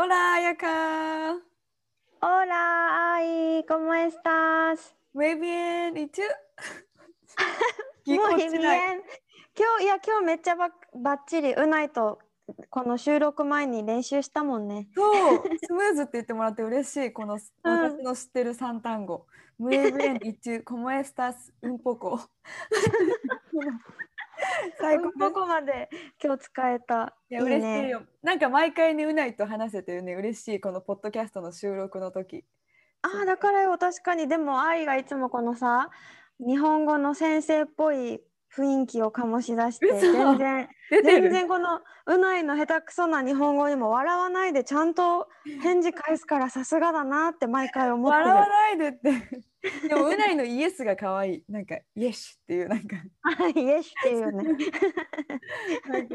Hola, Ayaka! Hola ay ¿cómo estás? Muy bien, ¿y tú? Muy ぎこちない bien 今日いや今日めっちゃばばっちりうないとこの収録前に練習したもんねそう、スムーズって言ってもらって嬉しい、この私の知ってる三単語。Muy bien, ¿y tú? ¿Cómo estás? Un poco. 最高どこまで今日使えた。いやいいね嬉しいよ。なんか毎回ね、うないと話せてるね、嬉しい、このポッドキャストの収録の時。ああだからよ確かに。でも愛がいつもこのさ日本語の先生っぽい雰囲気を醸し出して嘘全然全然このうないの下手くそな日本語にも笑わないでちゃんと返事返すからさすがだなって毎回思ってる。笑わないでって。でも、うないのイエスが可愛い。なんか、イエシっていう、なんか。イエスっていうね。なんか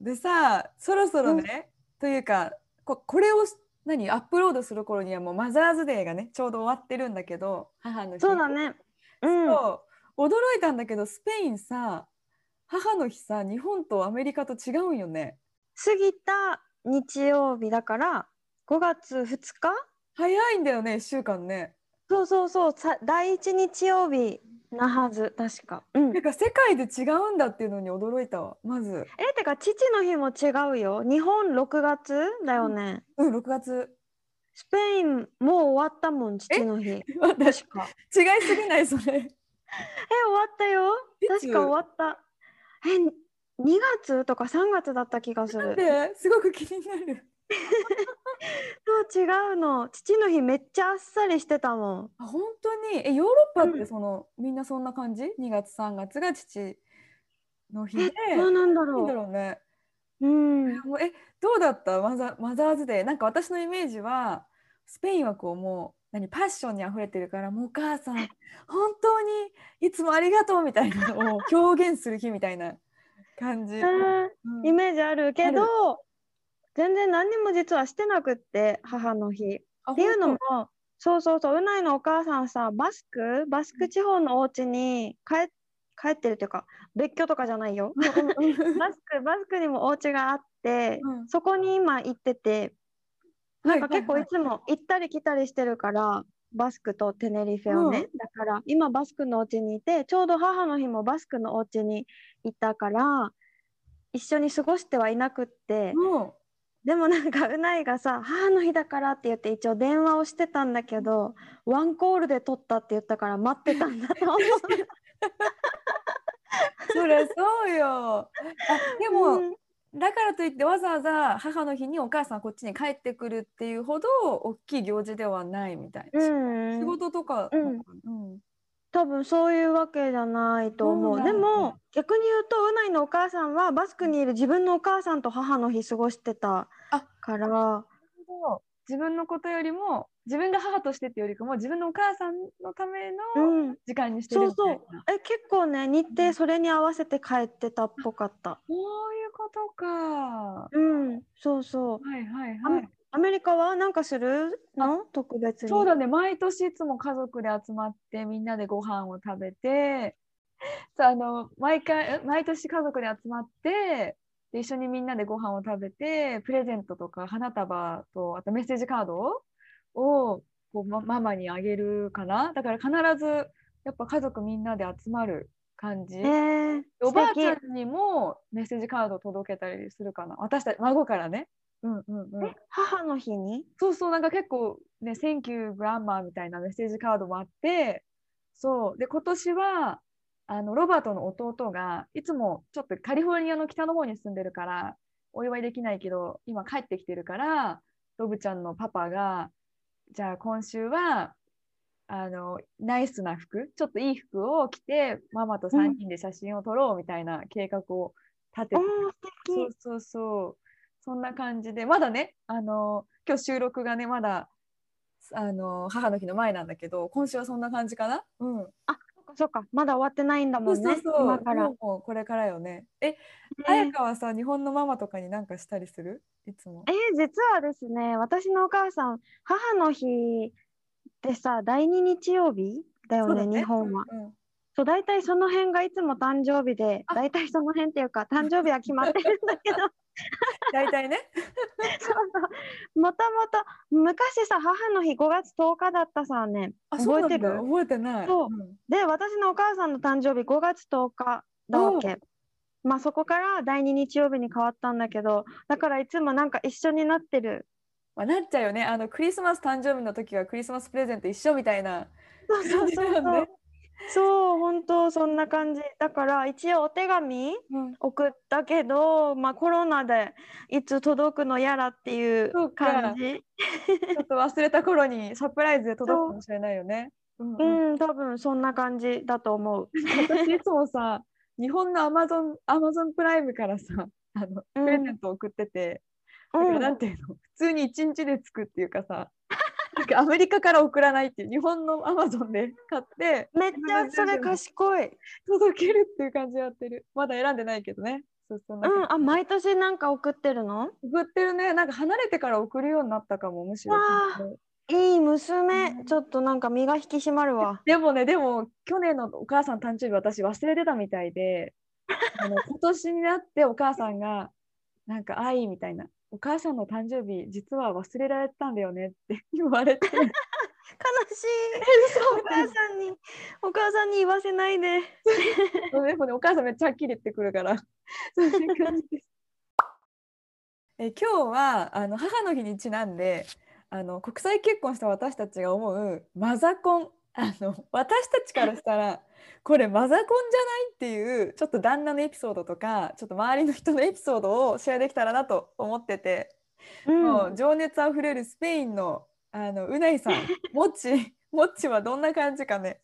でさ、そろそろね、というかこ、これを何？アップロードする頃にはもうマザーズデーがね、ちょうど終わってるんだけど、母の日。そうだね。うん。そう驚いたんだけどスペインさ母の日さ日本とアメリカと違うんよね過ぎた日曜日だから5月2日？早いんだよね1週間ねそうそうそうさ第一日曜日なはず確か。うんな。んか世界で違うんだっていうのに驚いたわまずえてか父の日も違うよ。日本6月だよね。うん6月スペインもう終わったもん父の日。私確か。違いすぎないそれえ終わったよ。確か終わった。え2月とか3月だった気がすなんる。で？すごく気になるそう違うの。父の日めっちゃあっさりしてたもん。あ本当に？えヨーロッパってうんその、みんなそんな感じ？2月3月が父の日でえどうなんだなんだろろうねう。うん。もうえどうだった？マザマザーズデーなんか私のイメージはスペインはこうもう何パッションにあふれてるからもうお母さん本当にいつもありがとうみたいなのを表現する日みたいな感じ。えーうんイメージあるけあど全然何にも実はしてなくって母の日。あっていうのも本そうそうそううないのお母さんさバスク？バスク地方のお家に帰帰ってるっていうか別居とかじゃないよ。バスクバスクにもお家があって、うんそこに今行っててなんか結構はいいつも行ったり来たりしてるから、バスクとテネリフェをね、うんだから今バスクのお家にいてちょうど母の日もバスクのお家に行ったから一緒に過ごしてはいなくって、もでもなんかうないがさ母の日だからって言って一応電話をしてたんだけどワンコールで撮ったって言ったから待ってたんだと思う。う そりゃそうよ。あでも、うんだからといってわざわざ母の日にお母さんこっちに帰ってくるっていうほど大きい行事ではないみたい。うん。仕事とかうん。多分そういうわけじゃないと思う。でも逆に言うとうないのお母さんはバスクにいる自分のお母さんと母の日過ごしてたあから自分のことよりも自分が母としてっていうよりかも自分のお母さんのためうのん。時間にしてるみたいな、そうえ結構ね日程それに合わせて帰ってたっぽかった。そういうことか。はうん。そうそう。いはいあはい。アメリカはなんかするの？特別に。そうだね。毎年いつも家族で集まってみんなでご飯を食べて そうあの毎回え毎年家族で集まってで一緒にみんなでご飯を食べてプレゼントとか花束とあとメッセージカードをこう、ま、ママにあげるかな？だから必ずやっぱ家族みんなで集まる感じ。えー、おばあちゃんにもメッセージカード届けたりするかな？私たち孫からね。うんうんうん。え、母の日に？そうそうなんか結構ね「Thank you grandma」みたいなメッセージカードもあってそう。で今年はあのロバートの弟がいつもちょっとカリフォルニアの北の方に住んでるからお祝いできないけど今帰ってきてるからロブちゃんのパパがじゃあ今週はあのナイスな服ちょっといい服を着てママと3人で写真を撮ろうみたいな計画を立てて。おー素敵。そうそうそう。そんな感じでまだねあの今日収録がねまだあの母の日の前なんだけど今週はそんな感じかな？うん。そっかそっかまだ終わってないんだもんねそうそうそう。今から。もうこれからよね。ええ彩香はさ日本のママとかになんかしたりする？いつも。えー実はですね私のお母さん母の日ってさ第二日曜日だよねそうだ日本は。うんそう大体その辺がいつも誕生日であ。大体その辺っていうか誕生日は決まってるんだけど。大体ね。そうそう。もともと昔さ母の日5月10日だったさね。覚えてる？なんだ。覚えてない。そう。ん。で私のお母さんの誕生日5月10日だわけ。まあそこから第二日曜日に変わったんだけどだからいつもなんか一緒になってる。まあ、なっちゃうよね。あのクリスマス誕生日の時はクリスマスプレゼント一緒みたいなそうそうそうそう。ね。そう本当そんな感じ。だから一応お手紙うん。送ったけど、まあ、コロナでいつ届くのやらっていう感じ。ちょっと忘れた頃にサプライズで届くかもしれないよね。うんううんん多分そんな感じだと思う。私いつもさ日本のアマゾンアマゾンプライムからさあのうん。プレゼント送ってて、だからなんていうの？普通に1日でつくっていうかさアメリカから送らないっていう日本のアマゾンで買ってめっちゃそれ賢い。届けるっていう感じでやってる。まだ選んでないけどね。そうそんうん、あ毎年なんか送ってるの？送ってるね。なんか離れてから送るようになったかもむしろ。いい娘、うん。ちょっとなんか身が引き締まるわ。でもねでも去年のお母さん誕生日私忘れてたみたいであの 今年になってお母さんがなんか愛みたいなお母さんの誕生日実は忘れられてたんだよねって 言われて 悲しい。お母さんに、お母さんに言わせないで。でもねお母さんめっちゃはっきり言ってくるからそういう感じです。え今日はあの母の日にちなんであの国際結婚した私たちが思うマザコンあの私たちからしたらこれマザコンじゃないっていうちょっと旦那のエピソードとかちょっと周りの人のエピソードをシェアできたらなと思ってて、うんもう情熱あふれるスペインのあのうないさんもっちもっちはどんな感じかね？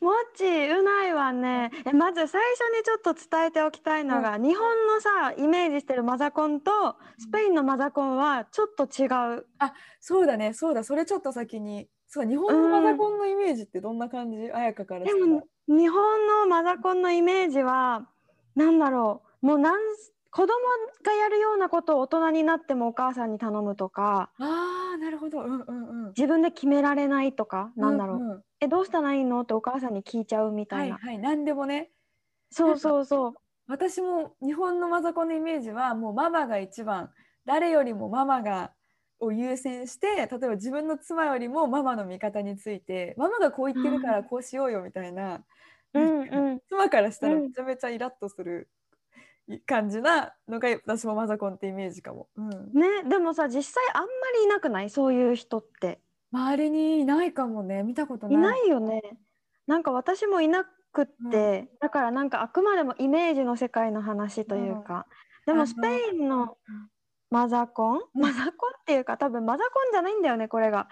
もっちうないはねえまず最初にちょっと伝えておきたいのが、日本のさイメージしてるマザコンとスペインのマザコンはちょっと違う。そうだね、そうだ、それちょっと先に。そう、日本のマザコンのイメージってどんな感じ、彩香から。でも日本のマザコンのイメージはなんだろうもうなん子供がやるようなことを大人になってもお母さんに頼むとかああ、なるほど。うんうんうん。自分で決められないとかなんだろう、んんえどうしたらいいの？ってお母さんに聞いちゃうみたな、はいいはい、なんでもね。そうそうそう私も日本のマザコンのイメージは、もうママが一番、誰よりもママが。を優先して例えば自分の妻よりもママの味方についてママがこう言ってるからこうしようよみたいな、うんうん。妻からしたらうん。めちゃめちゃイラッとする感じなのが私もマザコンってイメージかも。うん。ねでもさ実際あんまりいなくない？そういう人って。周りにいないかもね。見たことない。いないよね。なんか私もいなくって、だからなんかあくまでもイメージの世界の話というか、であのもスペインのマザコン、う んマザコンっていうか多分マザコンじゃないんだよねこれが。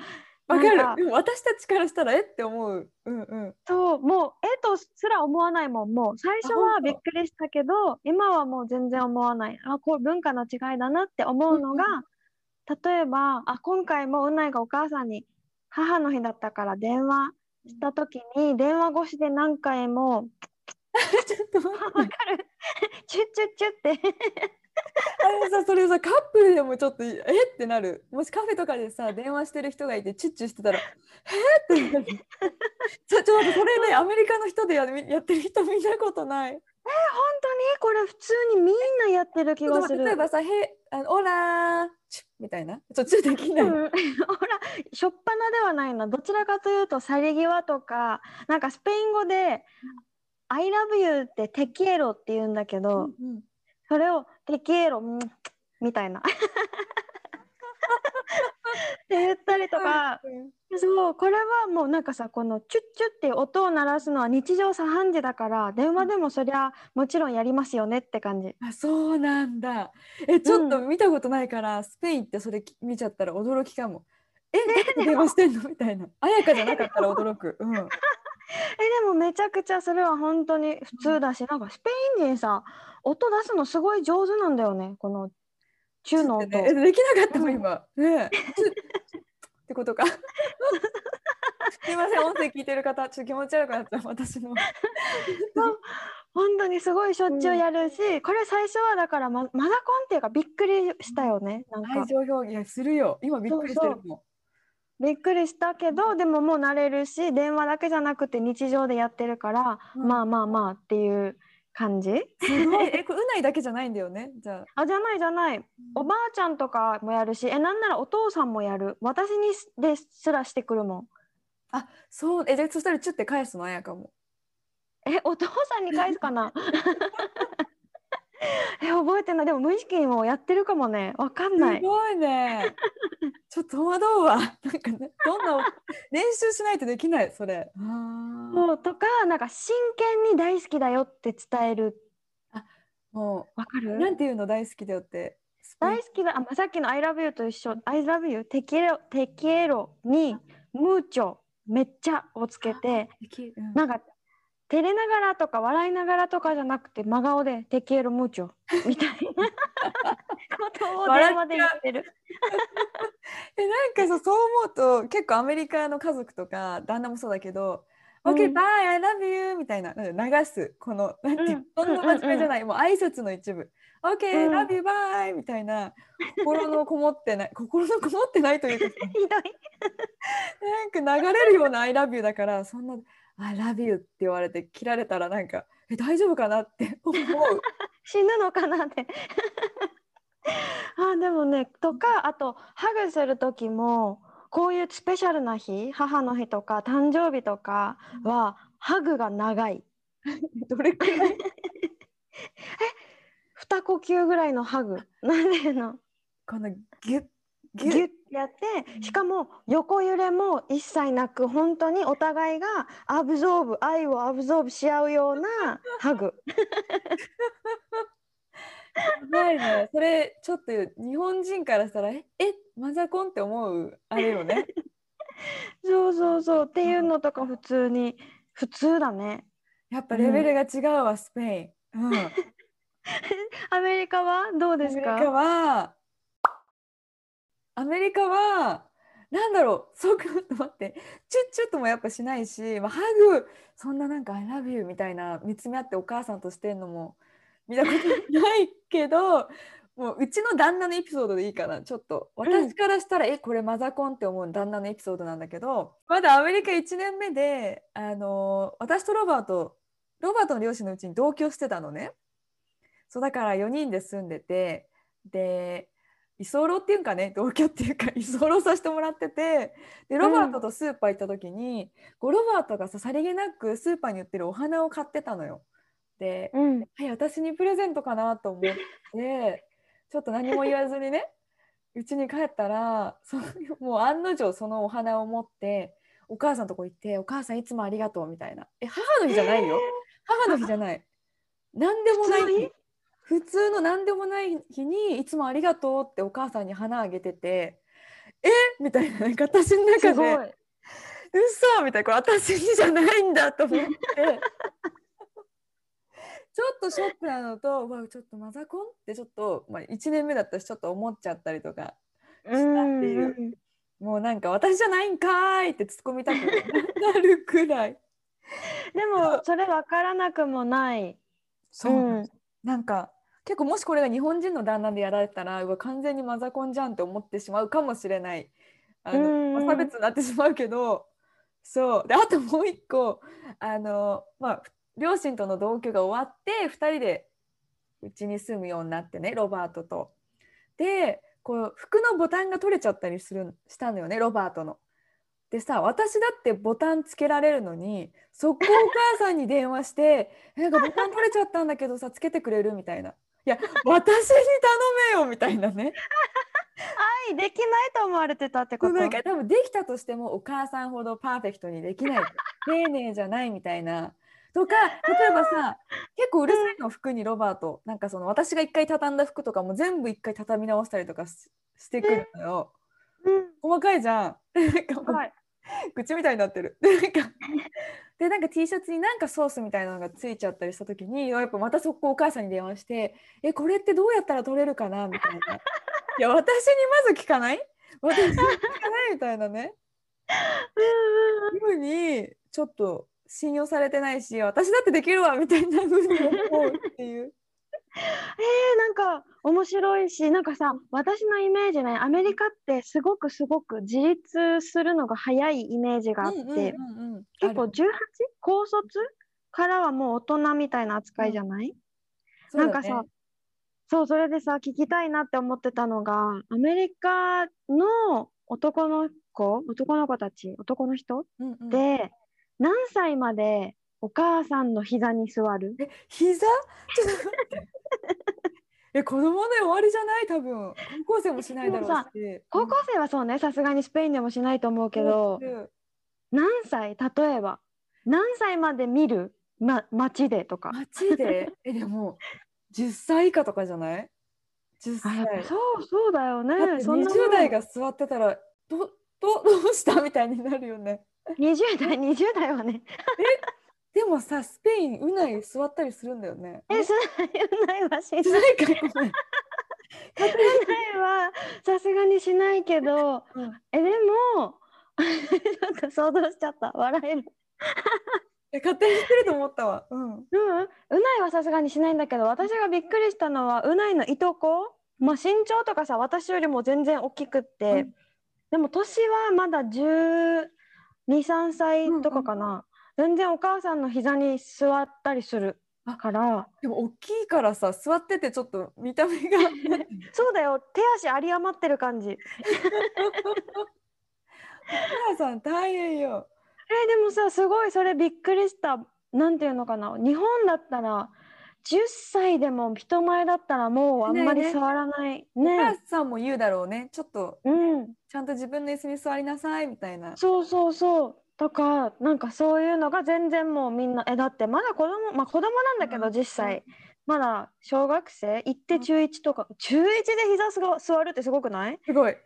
わかる。私たちからしたらえって思う。うんうん。そうもうえとすら思わないもん。もう最初はびっくりしたけど今はもう全然思わない。あこう文化の違いだなって思うのが、例えばあ今回もうないがお母さんに母の日だったから電話した時に電話越しで何回も ちょっと わかる。チュッチュッチュってあれさそれさカップルでもちょっとえ？ってなる。もしカフェとかでさ電話してる人がいてチュッチュしてたらえ？ってなる。ちょちょっそれね アメリカの人でややってる人見たことない。本当に？これ普通にみんなやってる気がする。例えばさ「へあのオラーチュッ」みたいな。ちょっとチュッできない、うん、ほらしょっぱなではないな。どちらかというと去り際とかなんかスペイン語で「I love you」って「テキエロ」って言うんだけど、うんうん。それを「テキエロ」うんみたいな。って言ったりとか、そうこれはもうなんかさこのチュッチュっていう音を鳴らすのは日常茶飯事だから電話でもそりゃもちろんやりますよねって感じ。あそうなんだ。えちょっと見たことないから、スペインってそれき見ちゃったら驚きかも。え誰と電話してんの？みたいな。綾香じゃなかったら驚く。うん でもめちゃくちゃそれは本当に普通だし、なんかスペイン人さ音出すのすごい上手なんだよねこの中の音、ねえできなかったもんうん今。ねえ。ってことか。すみません音声聞いてる方ちょっと気持ち悪くなっちゃう私の。本当にすごいしょっちゅうやるし、これ最初はだからママザコンっていうかびっくりしたよねなんか愛情表現するよ。今びっくりしてるもん。びっくりしたけどでももう慣れるし電話だけじゃなくて日常でやってるから、うん。まあまあまあっていう感じ。すごい。えこれうないだけじゃないんだよね？じゃあ。あじゃないじゃない。おばあちゃんとかもやるしえなんならお父さんもやる。私にすですらしてくるもん。あそう。えじゃあそしたらチュって返すの？あやかも。えお父さんに返すかな？え覚えてない。でも無意識にもやってるかもね。わかんない。すごいね。ちょっと戸惑うわ。なんかねどんな音練習しないとできないそれ。あー。そうとかなんか真剣に大好きだよって伝える。もわかる？うなんていうの大好きだよって？大好きだ。あまあさっきの「I love you」と一緒「I love you」テキエロテキエロに「ムーチョ」めっちゃをつけてなんか照れながらとか笑いながらとかじゃなくて真顔で「テキエロムーチョ」みたいなことを電話で言ってる。えなんかさそう思うと結構アメリカの家族とか旦那もそうだけど「うん。OK bye I love you」みたいな流すこのなんていううんそんな真面目じゃない、もう挨拶の一部「OK、うん。love you bye」みたいな心のこもってない 心のこもってないというかひどい。なんか流れるような「I love you」だからそんな「I love you」って言われて切られたらなんか「え大丈夫かな?」って思う。死ぬのかなって。あでもねとかあとハグする時もこういうスペシャルな日母の日とか誕生日とかはハグが長い どれくらい？二呼吸ぐらいのハグなんていうの？このギュッギュッてやってしかも横揺れも一切なく本当にお互いがアブゾーブ愛をアブゾーブし合うような ハグ。ないね。それちょっと日本人からしたらええマザコンって思う？あれよね。そうそうそう。っていうのとか普通に普通だね。やっぱレベルが違うわ、スペイン。うん、アメリカはどうですアメリカかはアメリカはなんだろうそうかと待って。チュッチュッともやっぱしないし、まあ、ハグそんななんか「I love you」みたいな見つめ合ってお母さんとしてんのも見たことないけどもううちの旦那のエピソードでいいかな。ちょっと私からしたら、えこれマザコンって思う旦那のエピソードなんだけどまだアメリカ1年目であの私とロバートロバートの両親のうちに同居してたのね。そうだから4人で住んでてで居候っていうかね同居っていうか 居候させてもらっててでロバートとスーパー行った時に、こうロバートがささりげなくスーパーに売ってるお花を買ってたのよ。でうん。はい、私にプレゼントかなと思ってちょっと何も言わずにねうちに帰ったらそのもう案の定そのお花を持ってお母さんのとこ行って「お母さんいつもありがとう」みたいな。え母の日じゃないよ。母の日じゃない。何でもない日普通の何でもない日にいつもありがとうってお母さんに花あげててえ？みたいななんか私の中で嘘みたいなこれ私にじゃないんだと思って。ちょっとショックなのとうわちょっとマザコンってちょっと、まあ、1年目だったしちょっと思っちゃったりとかしたっていう。うんもうなんか私じゃないんかーいって突っ込みたくなるくらい。でもそれ分からなくもない。そう、うん。なんか結構もしこれが日本人の旦那でやられたらうわ完全にマザコンじゃんって思ってしまうかもしれないあの、差別になってしまうけどそうであともう一個あのまあ両親との同居が終わって2人でうちに住むようになってねロバートと。でこう服のボタンが取れちゃったりするしたのよねロバートの。でさ私だってボタンつけられるのに速攻お母さんに電話して「なんかボタン取れちゃったんだけどさつけてくれる?」みたいな「いや私に頼めよ」みたいなね愛できないと思われてたってこと？なんか多分できたとしてもお母さんほどパーフェクトにできない 丁寧じゃないみたいな。とか例えばさ結構うるさいの服にロバートなんかその私が一回畳んだ服とかも全部一回畳み直したりとかししてくるのよ。うん細かいじゃん。なんかもうはい口みたいになってる。でなんかででなんか T シャツになんかソースみたいなのがついちゃったりした時にやっぱまたそこお母さんに電話して「えこれってどうやったら取れるかな?」みたいな「いや私にまず聞かない？私に聞かない?」みたいなねふうにちょっと信用されてないし私だってできるわみたいなふうに思うっていう。えー、なんか面白いしなんかさ私のイメージねアメリカってすごくすごく自立するのが早いイメージがあって、うんうんうんうん。結構ある。18? 高卒からはもう大人みたいな扱いじゃない、そうだね。なんかさそうそれでさ聞きたいなって思ってたのがアメリカの男の子？男の子たち？男の人？うんうん。で何歳までお母さんの膝に座る。え膝？え子供で終わりじゃない？多分。高校生もしないだろうし。高校生はそうね。さすがにスペインでもしないと思うけど。うん。何歳？例えば。何歳まで見る、ま、街でとか。街で？えでも10歳以下とかじゃない？10歳。そうそうだよね。そんなもん。20代が座ってたらどど どうした？みたいになるよね。20代20代はねでもさスペインうない座ったりするんだよね。えしないないはしない。しないか。ごめんないはさすがにしないけどうん。えでもちょっと想像しちゃった。笑える。え勝手にしてると思ったわ。うん。うん。うないはさすがにしないんだけど私がびっくりしたのはうないのいとこまあ身長とかさ私よりも全然大きくって、うん。でも年はまだ123歳とかかな、全然お母さんの膝に座ったりするあから。でも大きいからさ座っててちょっと見た目が。そうだよ。手足有り余ってる感じ。お母さん大変よ。えでもさすごいそれびっくりした。なんていうのかな。日本だったら10歳でも人前だったらもうあんまりね。触らない。お母ねさんも言うだろうね。ちょっとうん。ちゃんと自分の椅子に座りなさいみたいな。そうそうそうとかなんかそういうのが全然もうみんなえだってまだ子供まあ子供なんだけどうん。実際。まだ小学生？行って中1とか。中1で膝すが座るってすごくない？すごい。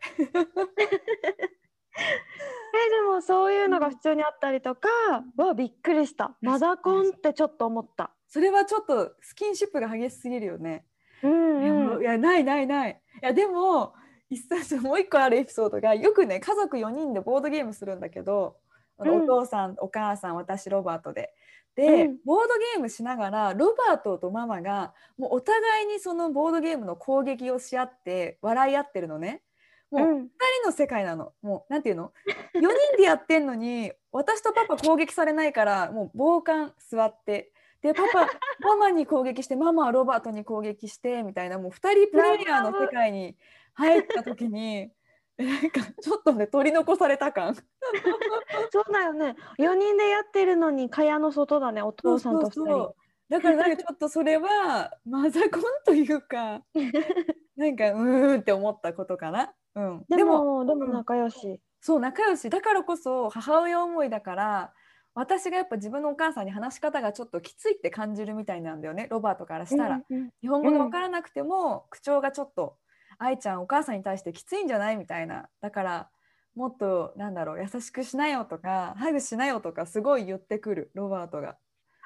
えでもそういうのが普通にあったりとかはびっくりした。マザコンってちょっと思った。それはちょっとスキンシップが激しすぎるよね、うんいやもううんいやないないない。いやでも一冊もう一個あるエピソードがよくね家族4人でボードゲームするんだけど、うんお父さんお母さん私ロバートで。で、うんボードゲームしながらロバートとママがもうお互いにそのボードゲームの攻撃をし合って笑い合ってるのね。もうう2人の世界なの。もうなんていうの ?4 人でやってんのに私とパパ攻撃されないからもう傍観座って。でパパママに攻撃してママはロバートに攻撃してみたいなもう2人プレイヤーの世界に入った時にえなんかちょっとね取り残された感。そうだよね。4人でやってるのに蚊帳の外だねお父さんと2人そうだからなんかちょっとそれはマザコンというか なんかうーんって思ったことかな。うん、でもでもうん。仲良し。そう仲良し。だからこそ母親思いだから私がやっぱ自分のお母さんに話し方がちょっときついって感じるみたいなんだよねロバートからしたら。うんうん。日本語が分からなくても、口調がちょっと愛ちゃんお母さんに対してきついんじゃない？みたいな。だからもっとなんだろう優しくしなよとかハグしなよとかすごい言ってくるロバートが。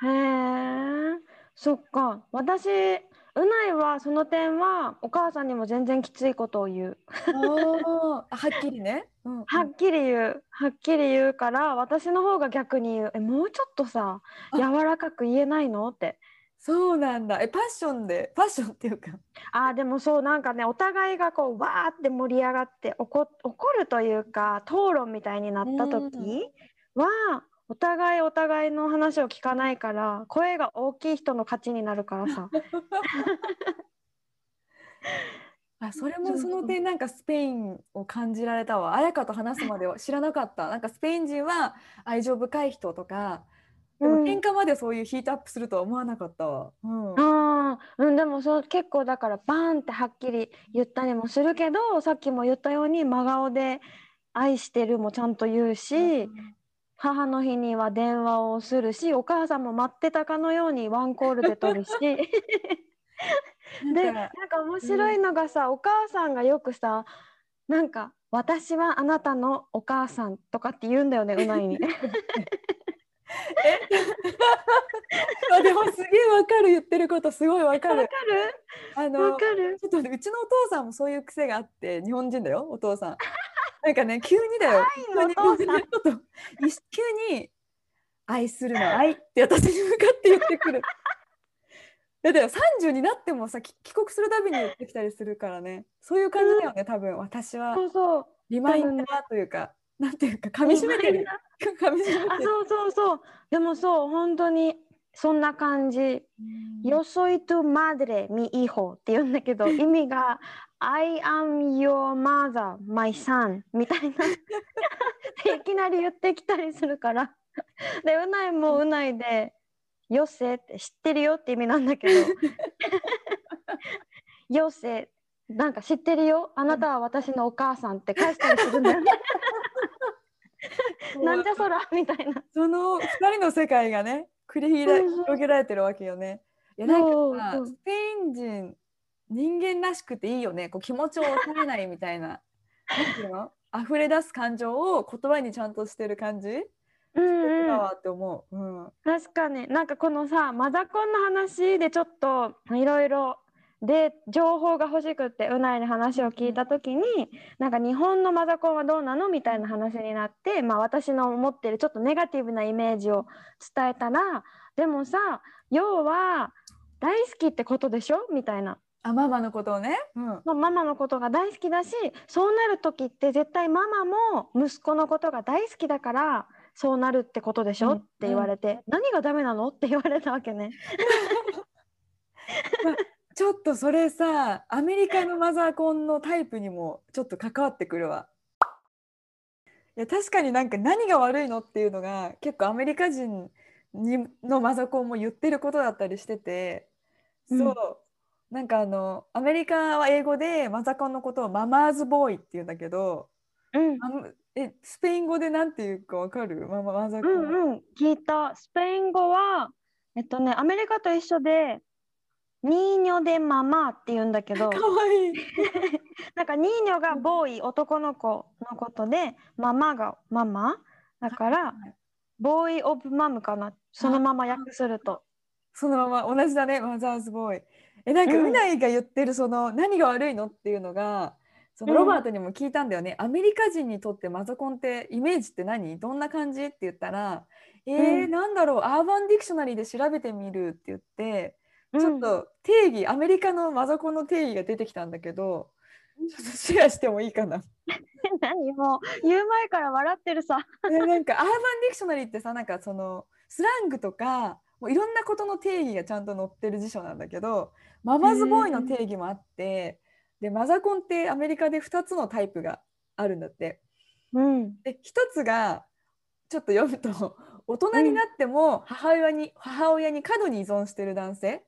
へえそっか。私うないはその点はお母さんにも全然きついことを言う。はっきりね。うんうん。はっきり言う。はっきり言うから私の方が逆に言うえもうちょっとさあ。柔らかく言えないの？ってそうなんだ。えパッションでパッションっていうか。あーでもそうなんかねお互いがこうわーって盛り上がって怒怒るというか討論みたいになった時はお互いお互いの話を聞かないから声が大きい人の勝ちになるからさ。あそれもその点なんかスペインを感じられたわ。綾香と話すまでは知らなかった。なんかスペイン人は愛情深い人とかでもうん。喧嘩までそういうヒートアップするとは思わなかったわ。うん。あー。うんでもそう結構だからバーンってはっきり言ったりもするけどさっきも言ったように真顔で「愛してる」もちゃんと言うし、母の日には電話をするしお母さんも待ってたかのようにワンコールで取るし。で ななんかか面白いのがさ、お母さんがよくさなんか「私はあなたのお母さん」とかって言うんだよねうないに。あでもすげえわかる。言ってることすごいわかる。わかあるわのかる。ちょっとうちのお父さんもそういう癖があって日本人だよお父さん。なんかね急にだよ。急にに愛するの。愛って私に向かって言ってくる。だって30になってもさき帰国するたびに言ってきたりするからね。そういう感じだよね多分。私は。そうそう。リマインダーというかなんていうか噛み締めてる。噛み締めてる。あそうそうそう。でもそう本当にそんな感じ「Yo soy tu madre mi hijo」って言うんだけど 意味が「I am your mother my son」みたいな。でいきなり言ってきたりするから。でうないもうないで「よせ」って知ってるよって意味なんだけど「よせ」なんか知ってるよ。あなたは私のお母さんって返したりするんだよねなんじゃそらみたいな。その2人の世界がね繰り広げられてるわけよね。いやなんかさスペイン人人間らしくていいよね。こう気持ちを抑えないみたいな。なんていうの？溢れ出す感情を言葉にちゃんとしてる感じ？うんうん。わって思う。うん。確かに。なんかこのさマザコンの話でちょっといろいろで情報が欲しくってうないに話を聞いた時になんか日本のマザコンはどうなのみたいな話になって、まあ、私の思ってるちょっとネガティブなイメージを伝えたらでもさ要は大好きってことでしょ？みたいな。あママのことをね。うんまあママのことが大好きだしそうなる時って絶対ママも息子のことが大好きだからそうなるってことでしょ、うんって言われて、何がダメなの？って言われたわけね。ちょっとそれさアメリカのマザーコンのタイプにもちょっと関わってくるわ。いや確かになんか何が悪いのっていうのが結構アメリカ人にのマザコンも言ってることだったりしてて。そう、うんなんかあのアメリカは英語でマザコンのことをママーズボーイって言うんだけどうんえスペイン語でなんていうかわかる？マママザコン。うんうん。聞いた。スペイン語はえっとねアメリカと一緒でニーニョでママって言うんだけど。なんかニーニョがボーイ男の子のことでママがママ。だからボーイ・オブ・マムかな。そのまま訳すると。そのまま同じだね。マザーズボーイ。えなんかうん。うないが言ってるその何が悪いのっていうのがそのうんロバートにも聞いたんだよね、アメリカ人にとってマザコンってイメージって何？どんな感じ？って言ったらえーうん。なんだろう。アーバンディクショナリーで調べてみるって言ってちょっうんと定義、アメリカのマザコンの定義が出てきたんだけどちょっとシェアしてもいいかな。何もう言う前から笑ってるさ。えなんかアーバンディクショナリーってさなんかそのスラングとかもういろんなことの定義がちゃんと載ってる辞書なんだけどママズボーイの定義もあってでマザコンってアメリカで2つのタイプがあるんだって。うん。で1つがちょっと読むと 大人になっても母親に、母親に過度に依存してる男性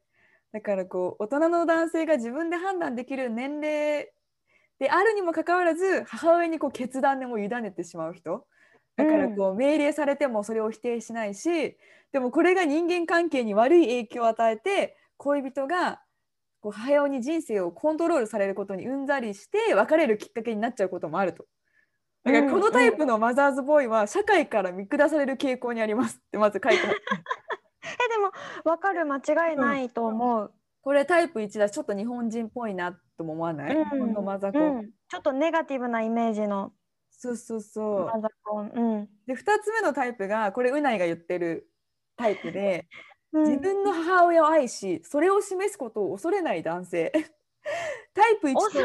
だからこう大人の男性が自分で判断できる年齢であるにもかかわらず母親にこう決断でも委ねてしまう人だからこう命令されてもそれを否定しないしでもこれが人間関係に悪い影響を与えて恋人がこう母親に人生をコントロールされることにうんざりして別れるきっかけになっちゃうこともあると。だからこのタイプのマザーズボーイは社会から見下される傾向にありますってまず書いてある。えでも分かる間違いないと思う。これタイプ1だしちょっと日本人っぽいなとも思わない、うん日本のマザコうン。んちょっとネガティブなイメージのそうそうそう。マザコン。うんで2つ目のタイプがこれうないが言ってるタイプでうん。自分の母親を愛しそれを示すことを恐れない男性。タイプ1と タイ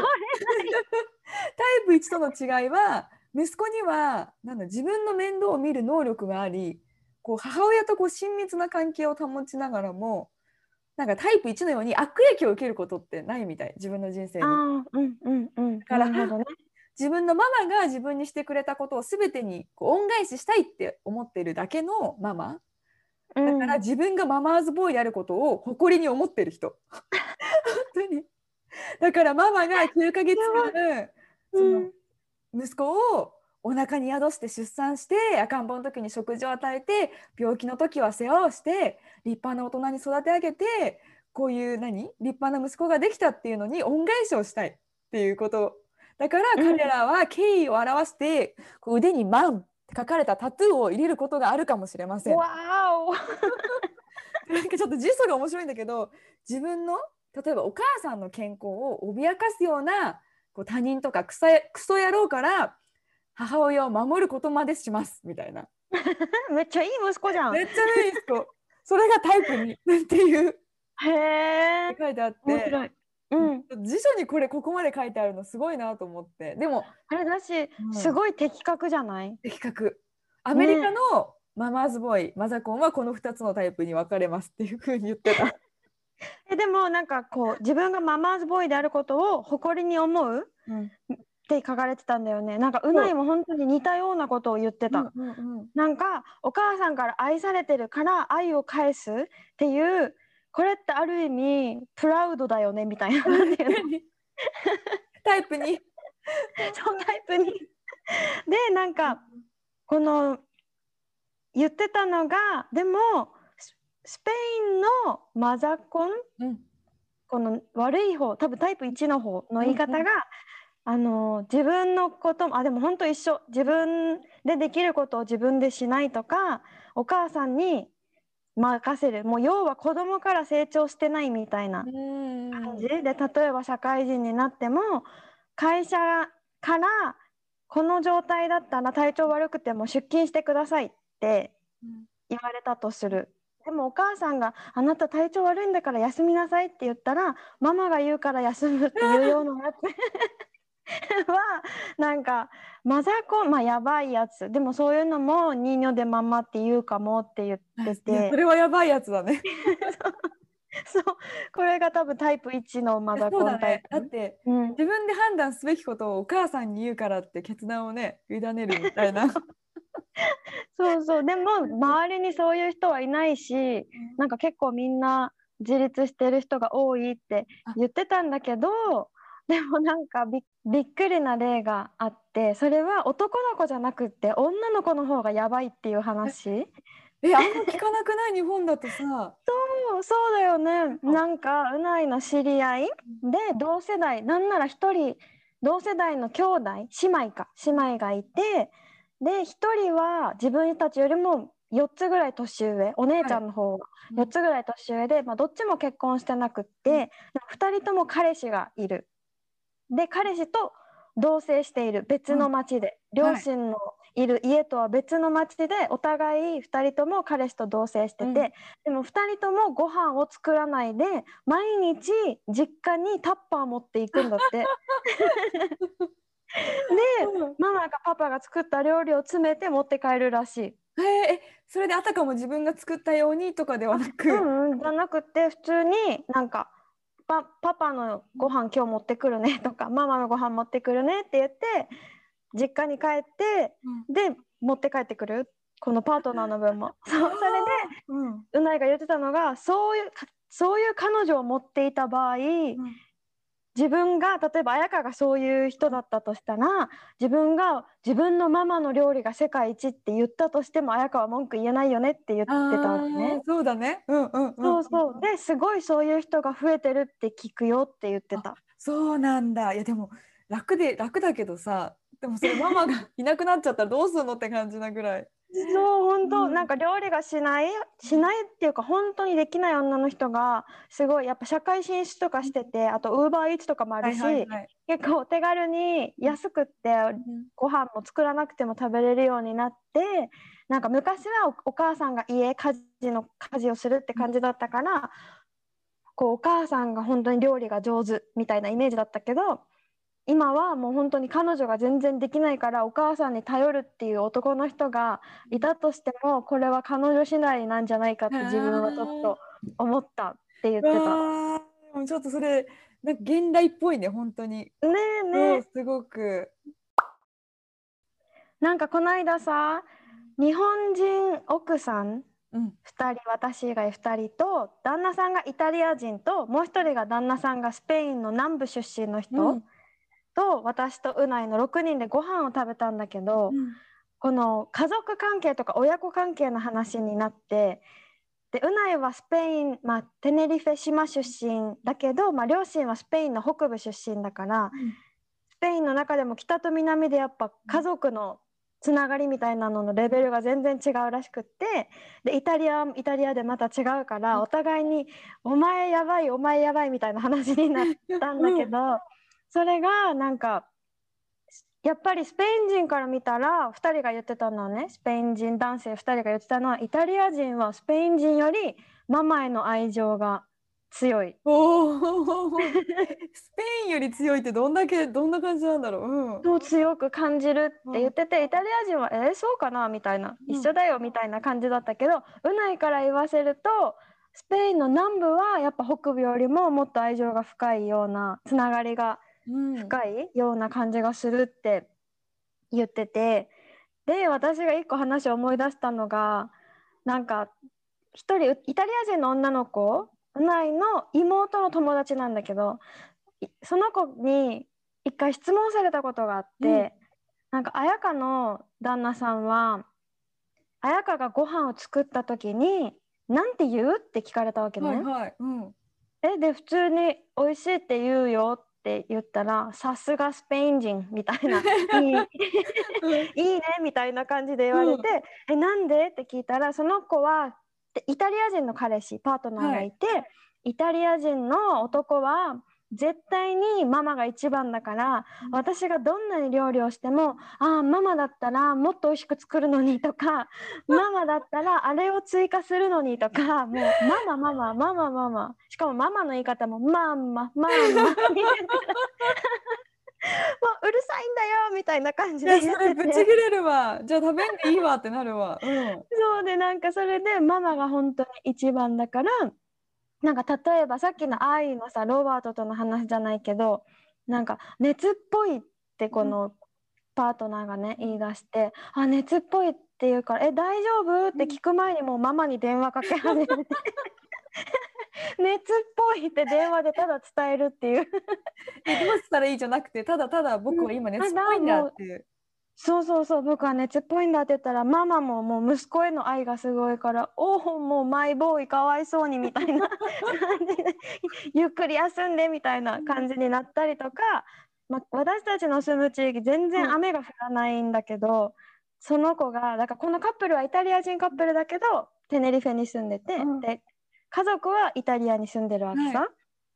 プ1との違いは息子にはなんだ自分の面倒を見る能力がありこう母親とこう親密な関係を保ちながらもなんかタイプ1のように悪影響を受けることってないみたい自分の人生に。うんうんうん。から。自分のママが自分にしてくれたことを全てにこう恩返ししたいって思ってるだけのママだだから自分がママーズボーイであることを誇りに思ってる人本当にだからママが9ヶ月間その息子をお腹に宿して出産して赤ん坊の時に食事を与えて病気の時は世話をして立派な大人に育て上げてこういう何？立派な息子ができたっていうのに恩返しをしたいっていうこと。だからうん。彼らは敬意を表してこう腕に「マン」っ書かれたタトゥーを入れることがあるかもしれません。わーお。なんかちょっと辞書が面白いんだけど自分の例えばお母さんの健康を脅かすようなこう他人とかクソクソ野郎から母親を守ることまでしますみたいな。めっちゃいい息子じゃん。へめっちゃいい人それがタイプにっていう。え。書いてあって。面白い。うん。辞書にこれここまで書いてあるのすごいなと思って。でもあれだし、うん。すごい的確じゃない？的確。アメリカのママーズボーイ、マザコンはこの2つのタイプに分かれますっていうふうに言ってた。えでもなんかこう自分がママーズボーイであることを誇りに思う？うんって書かれてたんだよね。なんかうないも本当に似たようなことを言ってた。うんうんうんなんかお母さんから愛されてるから愛を返すっていうこれってある意味プラウドだよねみたいなタイプに？そのタイプに。でなんかこの言ってたのがでもススペインのマザコン？うんこの悪い方多分タイプ1の方の言い方が、うんあの自分のこともあでも本当一緒。自分でできることを自分でしないとかお母さんに任せる。もう要は子供から成長してないみたいなうん。感じ。で例えば社会人になっても会社からこの状態だったら体調悪くても出勤してくださいって言われたとする。でもお母さんが「あなた体調悪いんだから休みなさい」って言ったらママが言うから休むっていうような。や つ はなんかマザコンまあやばいやつでもそういうのも「ニーニョでママ」って言うかもって言っててそれはやばいやつだね。そうこれが多分タイプ1のマザコンタイね。だっプ。てうん自分で判断すべきことをお母さんに言うからって決断をね委ねるみたいな。そうそうでも周りにそういう人はいないしなんか結構みんな自立してる人が多いって言ってたんだけどでもなんかびびっくりな例があってそれは男の子じゃなくって女の子の方がやばいっていう話。えあんま聞かなくない日本だとさ。そうそうだよね。うんなんかうないの知り合いで同世代なんなら一人同世代の兄弟姉妹か姉妹がいてで一人は自分たちよりも4つぐらい年上お姉ちゃんの方はうん。4つぐらい年上で、まあ、どっちも結婚してなくって、でも2人とも彼氏がいるで彼氏と同棲している別の町で、両親のいる家とは別の町でお互い2人とも彼氏と同棲してて、うん。でも2人ともご飯を作らないで毎日実家にタッパー持っていくんだって。でママがパパが作った料理を詰めて持って帰るらしい。えー。えそれであたかも自分が作ったようにとかではなく？うんうん、じゃなくて普通になんかパパパのご飯今日持ってくるねとか ママのご飯持ってくるねって言って実家に帰ってで持って帰ってくるこのパートナーの分も。そうそれでうん。うないが言ってたのがそういうかそういう彼女を持っていた場合、自分が例えば綾香がそういう人だったとしたら自分が自分のママの料理が世界一って言ったとしても綾香は文句言えないよねって言ってたわけね。そうだね。うんうんうん。そうそうですごいそういう人が増えてるって聞くよって言ってた。そうなんだ。いやでも楽で楽だけどさ、でもそれママがいなくなっちゃったらどうするのって感じなぐらい。そう本当、うんなんか料理がしないしないっていうか本当にできない女の人がすごいやっぱ社会進出とかしててあとウーバーイーツとかもあるし、い。結構手軽に安くってご飯も作らなくても食べれるようになってなんか昔はおお母さんが家家事の家事をするって感じだったからこうお母さんが本当に料理が上手みたいなイメージだったけど今はもう本当に彼女が全然できないからお母さんに頼るっていう男の人がいたとしてもこれは彼女次第なんじゃないかって自分はちょっと思ったって言ってた。ちょっとそれなんか現代っぽいね本当に。ねえねえすごく。なんかこの間さ日本人奥さんうん。2人私以外2人と旦那さんがイタリア人ともう1人が旦那さんがスペインの南部出身の人、うんと私とうないの6人でご飯を食べたんだけど、この家族関係とか親子関係の話になってでうないはスペイン、まあ、テネリフェ島出身だけど、まあ、両親はスペインの北部出身だから、スペインの中でも北と南でやっぱ家族のつながりみたいなののレベルが全然違うらしくってでイタリアイタリアでまた違うからお互いに「お前やばいお前やばい」みたいな話になったんだけど、それがなんかやっぱりスペイン人から見たら2人が言ってたのはねスペイン人男性2人が言ってたのはイタリア人はスペイン人よりママへの愛情が強い。おお スペインより強いってどんだけどんな感じなんだろう、うん、と強く感じるって言ってて、イタリア人は「えーそうかな?」みたいな「うん。一緒だよ」みたいな感じだったけど、うないから言わせるとスペインの南部はやっぱ北部よりももっと愛情が深いようなつながりがうん、深いような感じがするって言っててで私が一個話を思い出したのがなんか一人イタリア人の女の子うないの妹の友達なんだけどいその子に一回質問されたことがあって、うんなんか綾香の旦那さんは綾香がご飯を作った時に「なんて言う?」って聞かれたわけね。はいはい、うん、えで普通に「美味しいって言うよ」って言ったら「さすがスペイン人」みたいな「いいいいね」みたいな感じで言われて「えなんで?」って聞いたらその子はでイタリア人の彼氏パートナーがいて、イタリア人の男は絶対にママが一番だから、うん。私がどんなに料理をしても「ああママだったらもっと美味しく作るのに」とか「ママだったらあれを追加するのに」とかもう「ママママママママ」しかもママの言い方も「マンママンマ」みたいなもううるさいんだよみたいな感じで言それぶち切れるわ。じゃあ食べんでいいわってなるわ、うん、そうでなんかそれでママが本当に一番だからなんか例えばさっきの愛のさロバートとの話じゃないけどなんか熱っぽいってこのパートナーがね言い出して「あ熱っぽい」って言うから「え大丈夫?」って聞く前にもうママに電話かけ始めて 熱っぽいって電話でただ伝えるっていう。えどうしたらいいじゃなくてただただ僕は今熱っぽいんだっていう、そうそうそう。僕は熱っぽいんだって言ったらママももう息子への愛がすごいから「おおもうマイボーイかわいそうに」みたいな 感じでゆっくり休んでみたいな感じになったりとか、まあ、私たちの住む地域全然雨が降らないんだけど、その子がだからこのカップルはイタリア人カップルだけどテネリフェに住んでて、うん。で家族はイタリアに住んでるわけさ。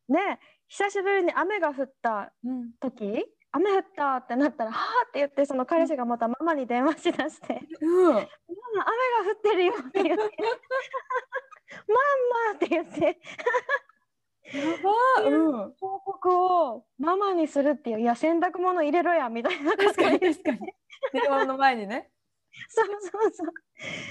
で久しぶりに雨が降ったうん、時雨降ったってなったら「はあ」って言ってその彼氏がまたママに電話しだして「うん、ママ雨が降ってるよ」って言って「マンマ」って言って。やばうん。報告をママにするっていう「いや洗濯物入れろや」みたいな確かに確かに。電話の前にね。そうそうそう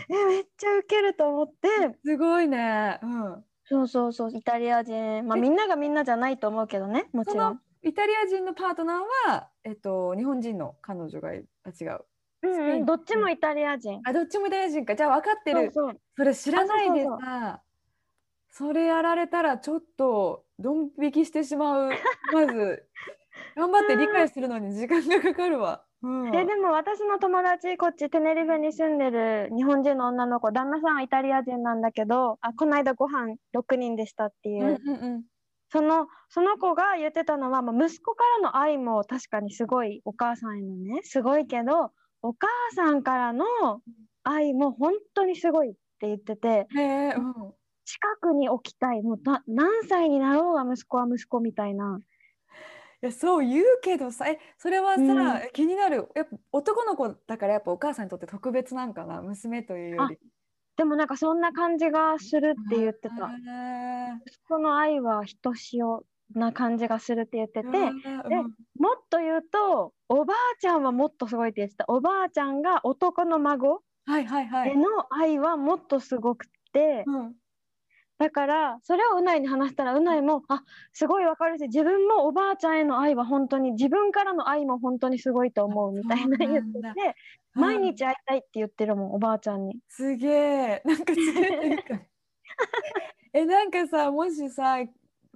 えめっちゃウケると思って。すごいね。うん。そうそうそうイタリア人。まあみんながみんなじゃないと思うけどねもちろん。イタリア人のパートナーはえっと日本人の彼女がいあ違う。うんうん、どっちもイタリア人。あどっちもイタリア人か。じゃあ分かってる。そうそう。それ知らないでさそれやられたらちょっとドン引きしてしまう。まず頑張って理解するのに時間がかかるわ。うん、えでも私の友達こっちテネリフェに住んでる日本人の女の子旦那さんはイタリア人なんだけどあこの間ご飯6人でしたっていう、うんうんうんそのその子が言ってたのは、まあ、息子からの愛も確かにすごいお母さんへのねすごいけどお母さんからの愛も本当にすごいって言っててうん近くに置きたいもうな何歳になろうが息子は息子みたいな。いやそう言うけどさえそれはさ、うんえ気になるやっぱ男の子だからやっぱお母さんにとって特別なんかな娘というより。でもなんかそんな感じがするって言ってた。へ息子の愛はひとしおな感じがするって言ってえて、うん。でもっと言うとおばあちゃんはもっとすごいって言ってた。おばあちゃんが男の孫。への愛はもっとすごくて、うん。だからそれをうないに話したらうないもあすごいわかるし自分もおばあちゃんへの愛は本当に自分からの愛も本当にすごいと思うみたいな言ってて毎日会いたいって言ってるもんおばあちゃんに。すげえ。なんか連れて行くえなんかさもしさ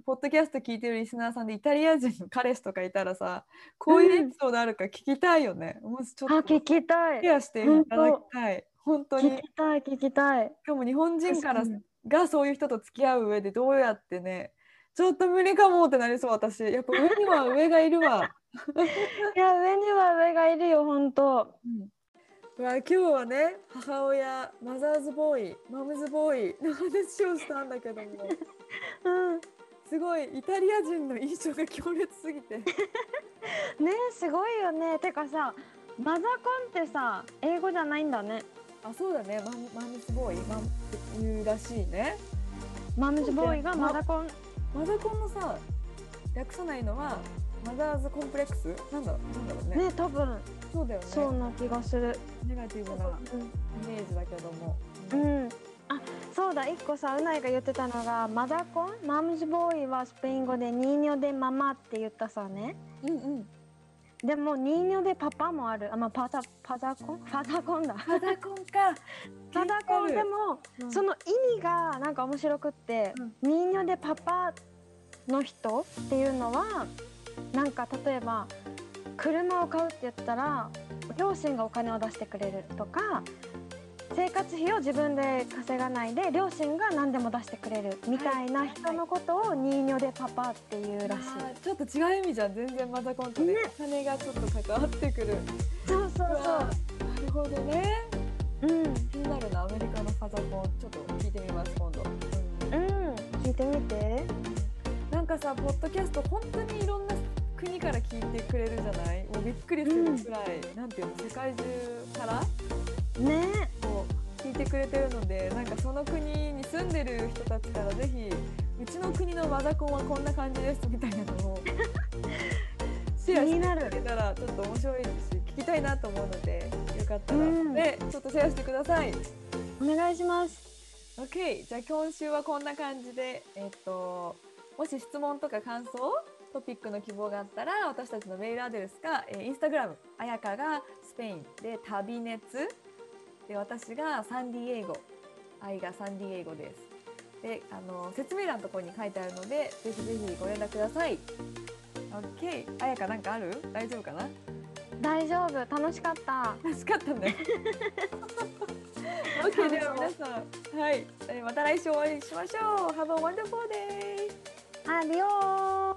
ポッドキャスト聞いてるリスナーさんでイタリア人の彼氏とかいたらさこういうエピソードあるか聞きたいよね、もしちょっと。あ聞きたい。シェアしていただきたい。本当。に。聞きたい聞きたい。しかも日本人からがそういう人と付き合う上でどうやってねちょっと無理かもってなりそう私。やっぱ上には上がいるわ、いや上には上がいるよ本当。うんまあ今日はね母親マザーズボーイマムズボーイの話をしたんだけども。うん。すごいイタリア人の印象が強烈すぎて。ねすごいよね。てかさマザコンってさ英語じゃないんだね。あそうだね。マムマムズボーイマムって言うらしいね。マムズボーイがマザコン。マザコンのさ略さないのはマザーズコンプレックスなんだなんだろうね。ね多分そうだよね。そうな気がする。ネガティブなイメージだけども、うん、あそうだ。一個さうないが言ってたのがマザコン？マムズボーイはスペイン語でニーニョでママって言ったさね。うんうん。でもニーニョでパパもある。あまあパザパザコン？パザコンだ。マザコンか。パザコンでも、うん。その意味がなんか面白くって、ニーニョでパパの人っていうのはなんか例えば車を買うって言ったら両親がお金を出してくれるとか生活費を自分で稼がないで両親が何でも出してくれるみたいな人のことをニーニョでパパっていうらしい。あーちょっと違う意味じゃん全然マザコンとね。ねお金がちょっと関わってくる。そうそうう。わなるほどね。そう。うん。気になるなアメリカのパザコン。ちょっと聞いてみます今度、うん。うん聞いてみて。なんかさポッドキャスト本当にいろんな国から聞いてくれるじゃない？もうびっくりするくらい、なんていうの世界中から？ね。こう聞いてくれてるのでなんかその国に住んでる人たちからぜひうちの国のマザコンはこんな感じですみたいなのを シェアしてくれたらちょっと面白いし聞きたいなと思うのでよかったら、うんねちょっとシェアしてください。お願いします。OK じゃあ今週はこんな感じでえっともし質問とか感想トピックの希望があったら私たちのメールアドレスか、えーインスタグラムあやかがスペインで旅熱。で私がサンディエゴ。愛がサンディエゴです。であの説明欄のところに書いてあるのでぜひぜひご連絡ください。OK あやかなんかある？大丈夫かな？大丈夫。楽しかった。楽しかったね OK では皆さん。はい、えーまた来週お会いしましょう。Have a wonderful day! Adiós.